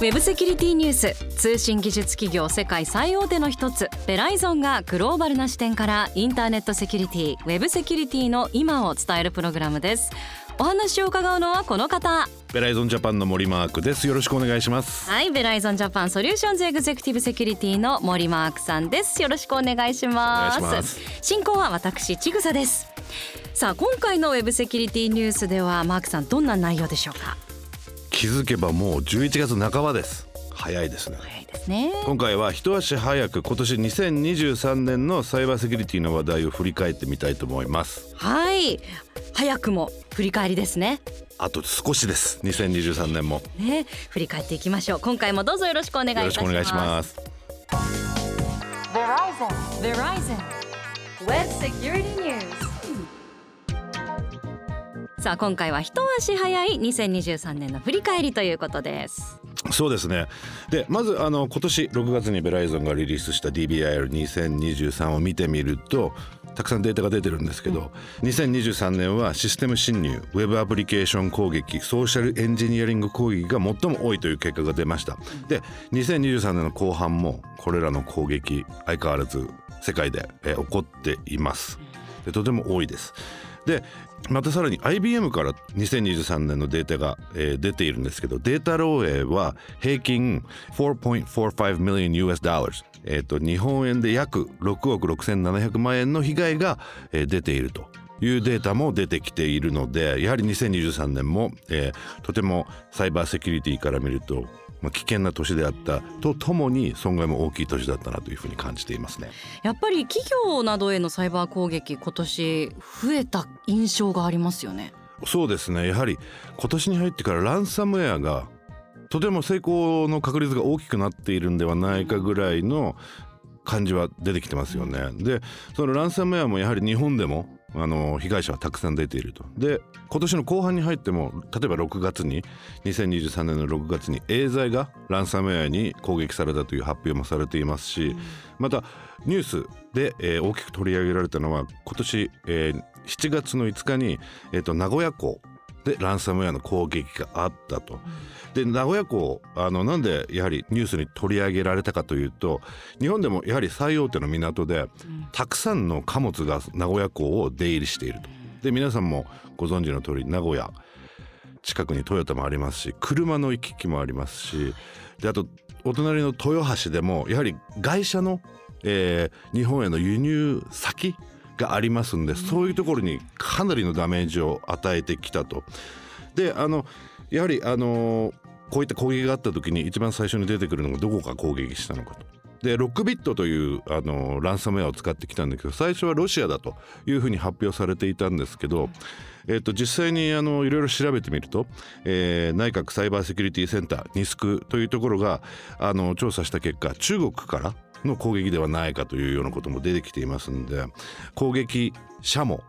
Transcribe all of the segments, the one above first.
ウェブセキュリティニュース通信技術企業世界最大手の一つ Verizon がグローバルな視点からインターネットセキュリティウェブセキュリティの今を伝えるプログラムですお話を伺うのはこの方。 Verizon Japan の森マークです。よろしくお願いします。はい Verizon Japan Solutions Executive Security の森マークさんです。よろしくお願いします。お願いします。進行は私ちぐさです。さあ今回のウェブセキュリティニュースではマークさんどんな内容でしょうか？気づけばもう11月半ばです早いですね。早いですね。今回は一足早く今年2023年のサイバーセキュリティの話題を振り返ってみたいと思います。はい。早くも振り返りですね。あと少しです。2023年も。ね。振り返っていきましょう。今回もどうぞよろしくお願いいたします。よろしくお願いします。Verizon. Verizon. Web Security News. さあ今回は一足早い2023年の振り返りということですそうですね。でまずあの今年6月にベライゾンがリリースした DBIR2023 を見てみるとたくさんデータが出てるんですけど2023年はシステム侵入ウェブアプリケーション攻撃ソーシャルエンジニアリング攻撃が最も多いという結果が出ました。で2023年の後半もこれらの攻撃相変わらず世界で、えー起こっています。でとても多いです。でまたさらに IBM から2023年のデータが、えー出ているんですけどデータ漏洩は平均4.45 million US dollars えー日本円で約6億6700万円の被害が、えー出ているというデータも出てきているのでやはり2023年も、えーとてもサイバーセキュリティから見ると、まあ、危険な年であったとともに損害も大きい年だったなというふうに感じていますね。やっぱり企業などへのサイバー攻撃今年増えた印象がありますよねそうですねやはり今年に入ってからランサムウェアがとても成功の確率が大きくなっているんではないかぐらいの感じは出てきてますよね。でそのランサムウェアもやはり日本でもあの被害者はたくさん出ていると。で今年の後半に入っても例えば6月に2023年の6月にエーザイがランサムウェアに攻撃されたという発表もされていますしまたニュースで、えー大きく取り上げられたのは今年、えー7月の5日に、えーと名古屋港でランサムウェアの攻撃があったと。で名古屋港あのなんでやはりニュースに取り上げられたかというと日本でもやはり最大手の港でたくさんの貨物が名古屋港を出入りしていると。で皆さんもご存知の通り名古屋近くにトヨタもありますし車の行き来もありますしであとお隣の豊橋でもやはり外車の、えー日本への輸入先がありますんでそういうところにかなりのダメージを与えてきたと。であのやはりあのこういった攻撃があった時に一番最初に出てくるのがどこが攻撃したのかと。でロックビットというあのランサムウェアを使ってきたんだけど最初はロシアだというふうに発表されていたんですけど、えっと実際にあのいろいろ調べてみると、えー内閣サイバーセキュリティセンターニスクというところがあの調査した結果中国からの攻撃ではないかというようなことも出てきていますんで攻撃者も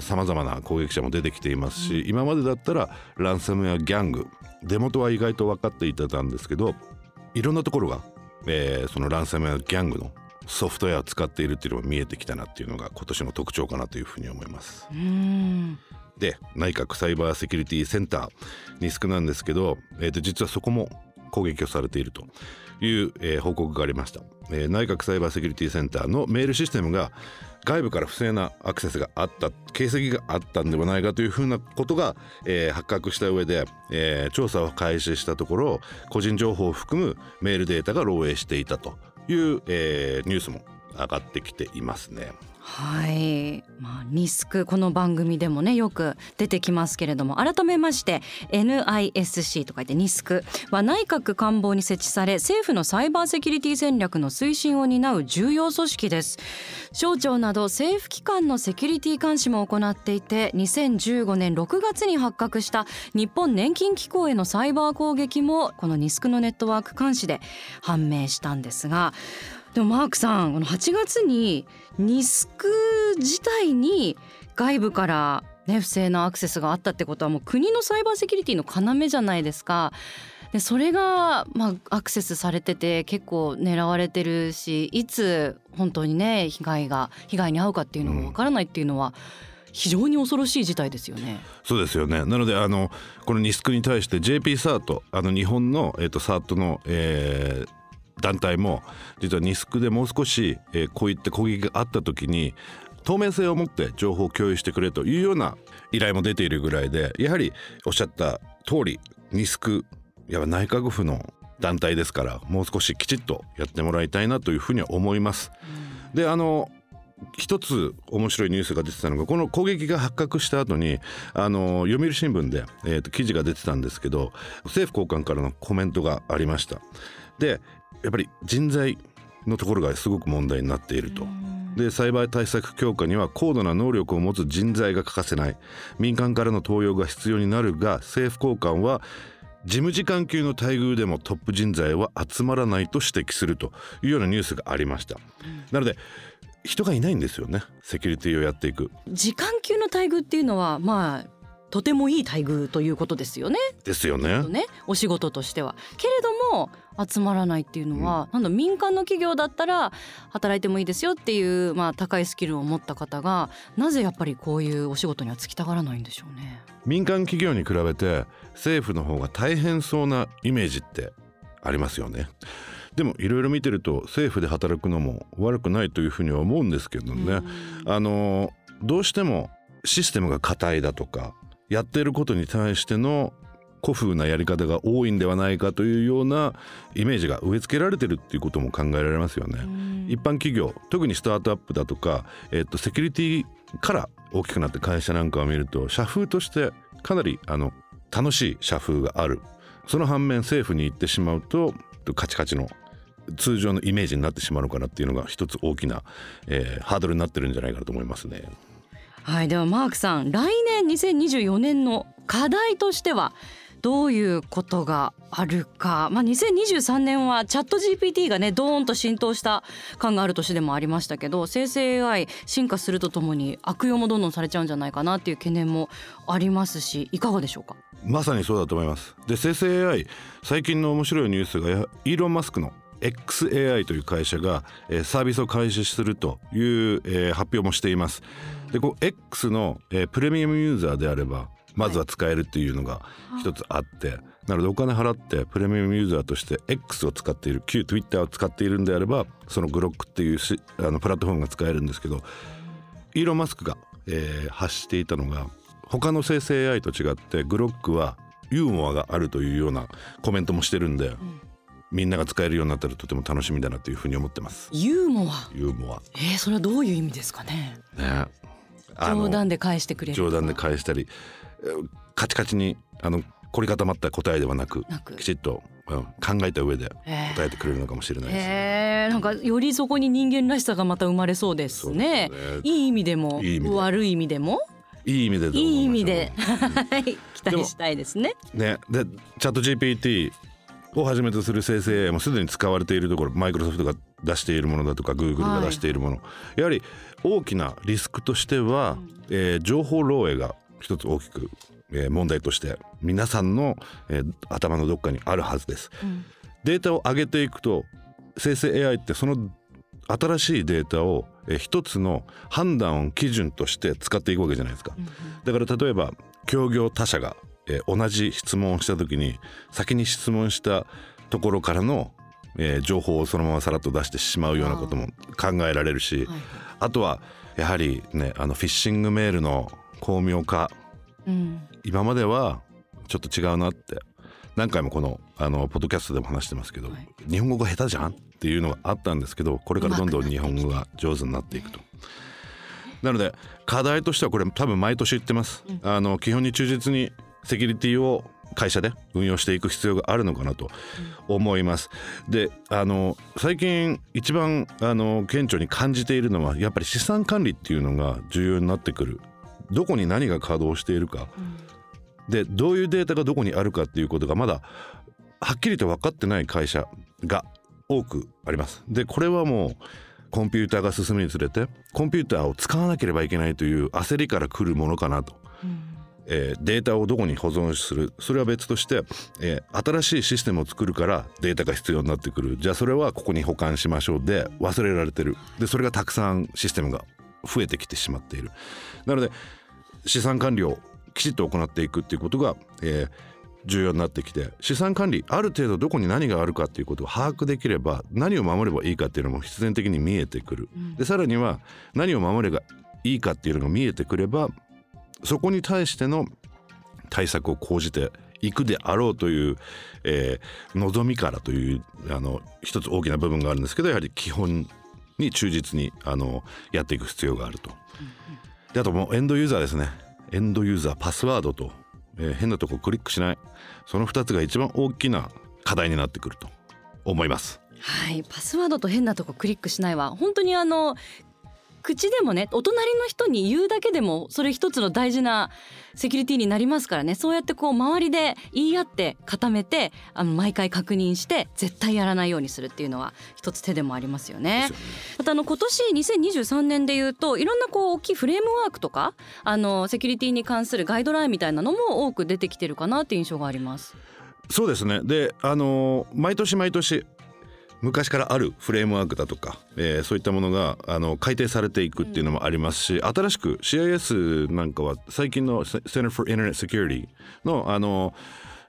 さまざまな攻撃者も出てきていますし、今までだったらランサムウェアギャング出元は意外と分かっていたんですけどいろんなところが、えーそのランサムウェアギャングのソフトウェアを使っているっていうのが見えてきたなっていうのが今年の特徴かなというふうに思います。で内閣サイバーセキュリティセンターニスクなんですけど、えー、と実はそこも攻撃をされているという、えー報告がありました、えー内閣サイバーセキュリティセンターのメールシステムが外部から不正なアクセスがあった形跡があったんではないかというふうなことが、えー発覚した上で、えー調査を開始したところ個人情報を含むメールデータが漏洩していたという、えーニュースも上がってきていますね。はい、まあ、ニスクこの番組でもねよく出てきますけれども改めまして NISC と書いてニスク。は内閣官房に設置され政府のサイバーセキュリティ戦略の推進を担う重要組織です。省庁など政府機関のセキュリティ監視も行っていて2015年6月に発覚した日本年金機構へのサイバー攻撃もこのニスクのネットワーク監視で判明したんですがでもマークさんこの8月にニスク自体に外部から、ね、不正なアクセスがあったってことはもう国のサイバーセキュリティの要じゃないですか。でそれが、まあ、アクセスされてて結構狙われてるしいつ本当にね被害が被害に遭うかっていうのもわからないっていうのは、非常に恐ろしい事態ですよね。そうですよねなのであのこのニスクに対して JP サートあの日本の、えー、とサートの、えー団体も実はニスクでもう少し、えーこういった攻撃があった時に透明性を持って情報を共有してくれというような依頼も出ているぐらいでやはりおっしゃった通りニスクやっぱ内閣府の団体ですからもう少しきちっとやってもらいたいなというふうには思います。であの一つ面白いニュースが出てたのがこの攻撃が発覚した後にあの読売新聞で、えーと記事が出てたんですけど政府高官からのコメントがありました。でやっぱり人材のところがすごく問題になっていると。でサイバー対策強化には高度な能力を持つ人材が欠かせない民間からの登用が必要になるが政府高官は事務次官級の待遇でもトップ人材は集まらないと指摘するというようなニュースがありました。なので人がいないんですよねセキュリティをやっていく。時間級の待遇っていうのはまあとてもいい待遇ということですよね。ですよね。ねお仕事としては。けれども集まらないっていうのは、なんだ民間の企業だったら働いてもいいですよっていう、まあ、高いスキルを持った方がなぜやっぱりこういうお仕事には就きたがらないんでしょうね。民間企業に比べて政府の方が大変そうなイメージってありますよね。でもいろいろ見てると政府で働くのも悪くないというふうには思うんですけどね。あのどうしてもシステムが硬いだとかやっていることに対しての古風なやり方が多いんではないかというようなイメージが植え付けられてるっていうことも考えられますよね。一般企業特にスタートアップだとか、えっと、セキュリティから大きくなって会社なんかを見ると社風としてかなりあの楽しい社風があるその反面政府に行ってしまうとカチカチの通常のイメージになってしまうのかなっていうのが一つ大きな、えーハードルになってるんじゃないかなと思いますね。はいではマークさん来年2024年の課題としてはどういうことがあるか、まあ、2023年はチャット GPT がねドーンと浸透した感がある年でもありましたけど生成 AI 進化するとともに悪用もどんどんされちゃうんじゃないかなっていう懸念もありますしいかがでしょうか？まさにそうだと思います。で生成 AI 最近の面白いニュースがやイーロン・マスクの XAI という会社が、えーサービスを開始するという、えー発表もしています。でこう X の、えープレミアムユーザーであればまずは使えるっていうのが一つあって、なのでお金払ってプレミアムユーザーとして X を使っている旧 Twitter を使っているんであればそのグロックっていうしあのプラットフォームが使えるんですけどイーロン・マスクが、えー発していたのが他の生成 AI と違ってグロックはユーモアがあるというようなコメントもしてるんで、みんなが使えるようになったらとても楽しみだなというふうに思ってます。ユーモア。ユーモア。えー、それはどういう意味ですかね？ね。冗談で返してくれる。冗談で返したりえーカチカチにあの凝り固まった答えではなくきちっと、うん考えた上でえー答えてくれるのかもしれないです、へえなんかよりそこに人間らしさがまた生まれそうですね。ね。いい意味でも悪い意味でも？いい意味でいい意味まで。はい。期待したいですね。ね。でチャット GPT をはじめとする生成 AI もすでに使われているところマイクロソフトが出しているものだとか Google が出しているもの、やはり大きなリスクとしては、えー情報漏洩が一つ大きく、えー問題として皆さんの、えー頭のどっかにあるはずです。ん。データを上げていくと生成 AI ってその新しいデータを、えー一つの判断基準として使っていくわけじゃないですか。だから例えば協業他社が、えー同じ質問をした時に先に質問したところからの、えー情報をそのままさらっと出してしまうようなことも考えられるしはいあとはやはりねあのフィッシングメールの巧妙化。うん。今まではちょっと違うなって。何回もこのあのポッドキャストでも話してますけど、はい。日本語が下手じゃんっていうのがあったんですけどこれからどんどん日本語が上手になっていくと。なので課題としてはこれ多分毎年言ってます、あの基本に忠実にセキュリティを会社で運用していく必要があるのかなと思います。であの最近一番あの顕著に感じているのはやっぱり資産管理っていうのが重要になってくるどこに何が稼働しているか、でどういうデータがどこにあるかっていうことがまだはっきりと分かってない会社が多くあります。でこれはもうコンピューターが進むにつれてコンピューターを使わなければいけないという焦りから来るものかなと。えーデータをどこに保存する？それは別として、えー新しいシステムを作るからデータが必要になってくる。じゃあそれはここに保管しましょうで忘れられてる。でそれがたくさんシステムが増えてきてしまっている。なので資産管理をきちっと行っていくっていうことが、えー重要になってきて資産管理ある程度どこに何があるかっていうことを把握できれば何を守ればいいかっていうのも必然的に見えてくる。でさらには何を守ればいいかっていうのが見えてくればそこに対しての対策を講じていくであろうという、えー望みからというあの一つ大きな部分があるんですけどやはり基本に忠実にあのやっていく必要があると。であともうエンドユーザーですねエンドユーザーパスワードと、えー変なとこクリックしないその2つが一番大きな課題になってくると思います。はいパスワードと変なとこクリックしないは本当にあの口でもねお隣の人に言うだけでもそれ一つの大事なセキュリティになりますからねそうやってこう周りで言い合って固めてあの毎回確認して絶対やらないようにするっていうのは一つ手でもありますよね。またあの今年2023年でいうといろんなこう大きいフレームワークとかあのセキュリティに関するガイドラインみたいなのも多く出てきてるかなって印象があります。そうですねであのー毎年毎年昔からあるフレームワークだとか、えーそういったものがあの改定されていくっていうのもありますし、新しく CIS なんかは最近の Center for Internet Security のあの、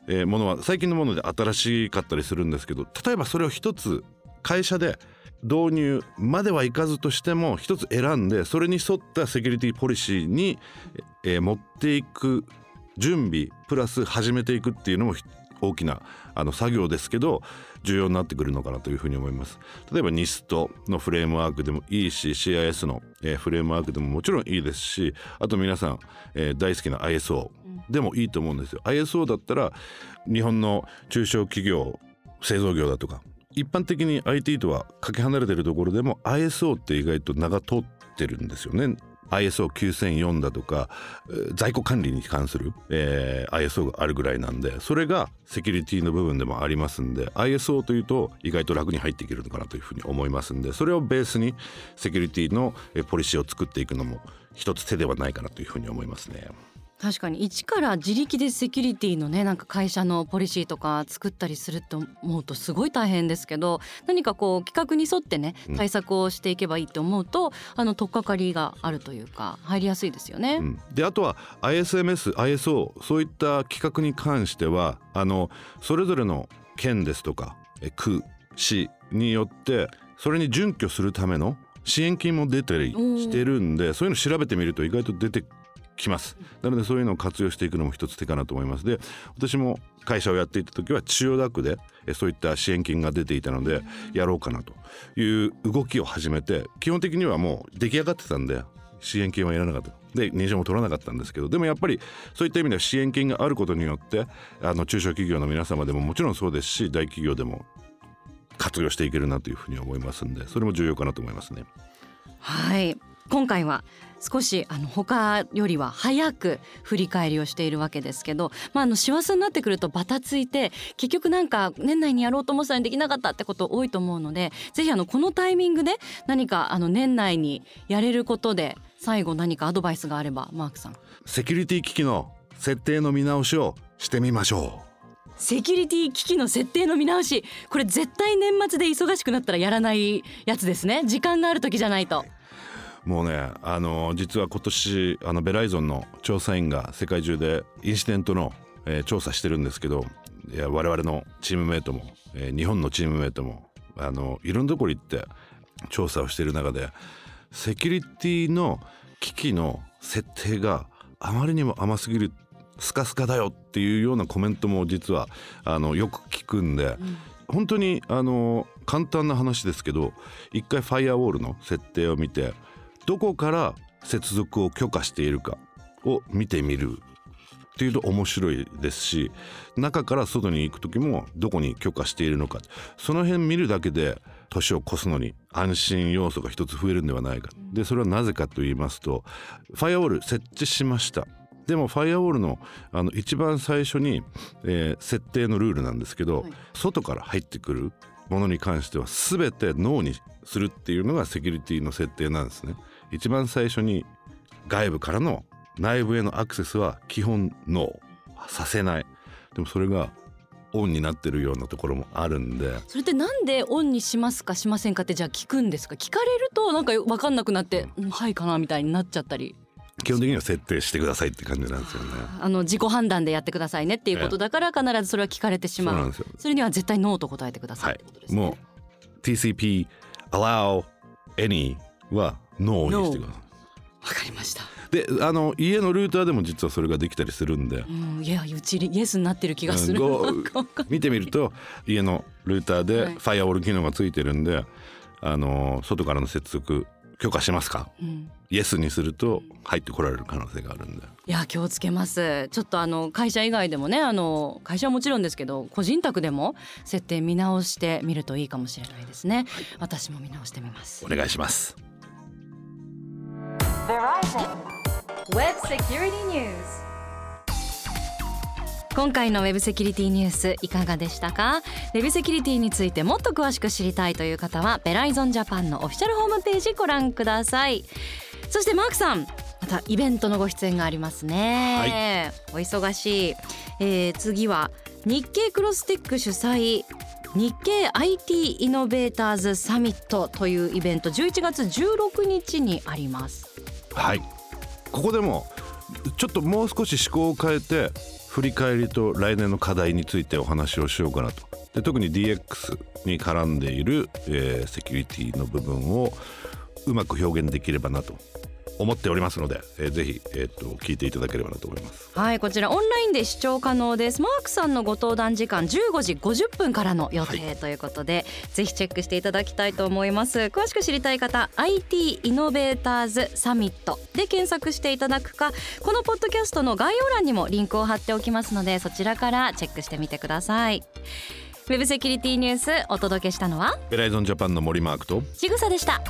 えーものは最近のもので新しかったりするんですけど例えばそれを一つ会社で導入まではいかずとしても一つ選んでそれに沿ったセキュリティポリシーに、えー持っていく準備プラス始めていくっていうのも大きなあの作業ですけど重要になってくるのかなというふうに思います。例えば NIST のフレームワークでもいいし CIS の、えーフレームワークでももちろんいいですしあと皆さん、えー大好きな ISO でもいいと思うんですよ。ISO だったら日本の中小企業製造業だとか一般的に IT とはかけ離れてるところでも ISO って意外と名が通ってるんですよね ISO9004 だとか在庫管理に関する、えー ISO があるぐらいなんでそれがセキュリティの部分でもありますんで ISO というと意外と楽に入っていけるのかなというふうに思いますんでそれをベースにセキュリティのポリシーを作っていくのも一つ手ではないかなというふうに思いますね。確かに。一から自力でセキュリティのねなんか会社のポリシーとか作ったりすると思うとすごい大変ですけど何かこう企画に沿ってねうん。対策をしていけばいいと思うと、あの取っかかりがあるというか入りやすいですよね。うん、であとは ISMS、ISO そういった企画に関してはあのそれぞれの県ですとかえ区市によってそれに準拠するための支援金も出たりしてるんでそういうの調べてみると意外と出てきます。なのでそういうのを活用していくのも一つ手かなと思います。で私も会社をやっていた時は千代田区でそういった支援金が出ていたのでやろうかなという動きを始めて基本的にはもう出来上がってたんで支援金はいらなかった。で認証も取らなかったんですけどでもやっぱりそういった意味では支援金があることによってあの中小企業の皆様でももちろんそうですし大企業でも活用していけるなというふうに思いますんでそれも重要かなと思いますね。はい。今回は少しあの他よりは早く振り返りをしているわけですけど、まあ、あの師走になってくるとバタついて結局なんか年内にやろうと思ってたのにできなかったってこと多いと思うのでぜひあのこのタイミングで何かあの年内にやれることで最後何かアドバイスがあればマークさん。セキュリティ機器の設定の見直しをしてみましょセキュリティ機器の設定の見直しこれ絶対年末で忙しくなったらやらないやつですね時間がある時じゃないと。うもうねあの実は今年あのベライゾンの調査員が世界中でインシデントの、えー調査してるんですけどいや我々のチームメイトも、えー日本のチームメイトもあのいろんなところ行って調査をしている中でセキュリティの機器の設定があまりにも甘すぎるスカスカだよっていうようなコメントも実はあのよく聞くんで、本当にあの簡単な話ですけど一回ファイアウォールの設定を見てどこから接続を許可しているかを見てみるっていうと面白いですし中から外に行く時もどこに許可しているのか。その辺見るだけで年を越すのに安心要素が一つ増えるんではないか。でそれはなぜかと言いますとファイアウォール設置しました。でもファイアウォールのあの一番最初に、えー設定のルールなんですけど、はい。外から入ってくるものに関しては全てノーにするっていうのがセキュリティの設定なんですね一番最初に外部からの内部へのアクセスは基本ノー。させない。でもそれがオンになってるようなところもあるんで。それってなんでオンにしますかしませんかってじゃあ聞くんですか？聞かれるとなんか分かんなくなって、うん。はいかなみたいになっちゃったり。基本的には設定してくださいって感じなんですよね。あの自己判断でやってくださいねっていうことだから必ずそれは聞かれてしまう。そうなんですよ。それには絶対ノーと答えてくださはいってことですい、ね、もう TCP allow any はノーにしてください。わかりました、であの家のルーターでも実はそれができたりするんで。うん、いやうちイエスになってる気がする、見てみると家のルーターはでい。ファイアウォール機能がついてるんで、あの外からの接続許可しますか？うん。イエスにすると入ってこられる可能性があるんで。いや気をつけます。ちょっとあの会社以外でもねあの会社はもちろんですけど個人宅でも設定見直してみるといいかもしれないですね、私も見直してみます。お願いします。今回のウェブセキュリティニュースいかがでしたか？ウェブセキュリティについてもっと詳しく知りたいという方はベライゾンジャパンのオフィシャルホームページご覧ください。そしてマークさんまたイベントのご出演がありますね、お忙しい、えー次は日経クロステック主催日経 IT イノベーターズサミットというイベント11月16日にありますはい。ここでもちょっともう少し思考を変えて振り返りと来年の課題についてお話をしようかなと。で特に DX に絡んでいる、えーセキュリティの部分をうまく表現できればなと思っておりますので、えーぜひ、えー、と聞いていただければなと思います。はいこちらオンラインで視聴可能です。マークさんのご登壇時間15時50分からの予定ということで、ぜひチェックしていただきたいと思います。詳しく知りたい方 IT イノベーターズサミットで検索していただくかこのポッドキャストの概要欄にもリンクを貼っておきますのでそちらからチェックしてみてください。ウェブセキュリティニュースお届けしたのはベライゾンジャパンの森マークとちぐさでした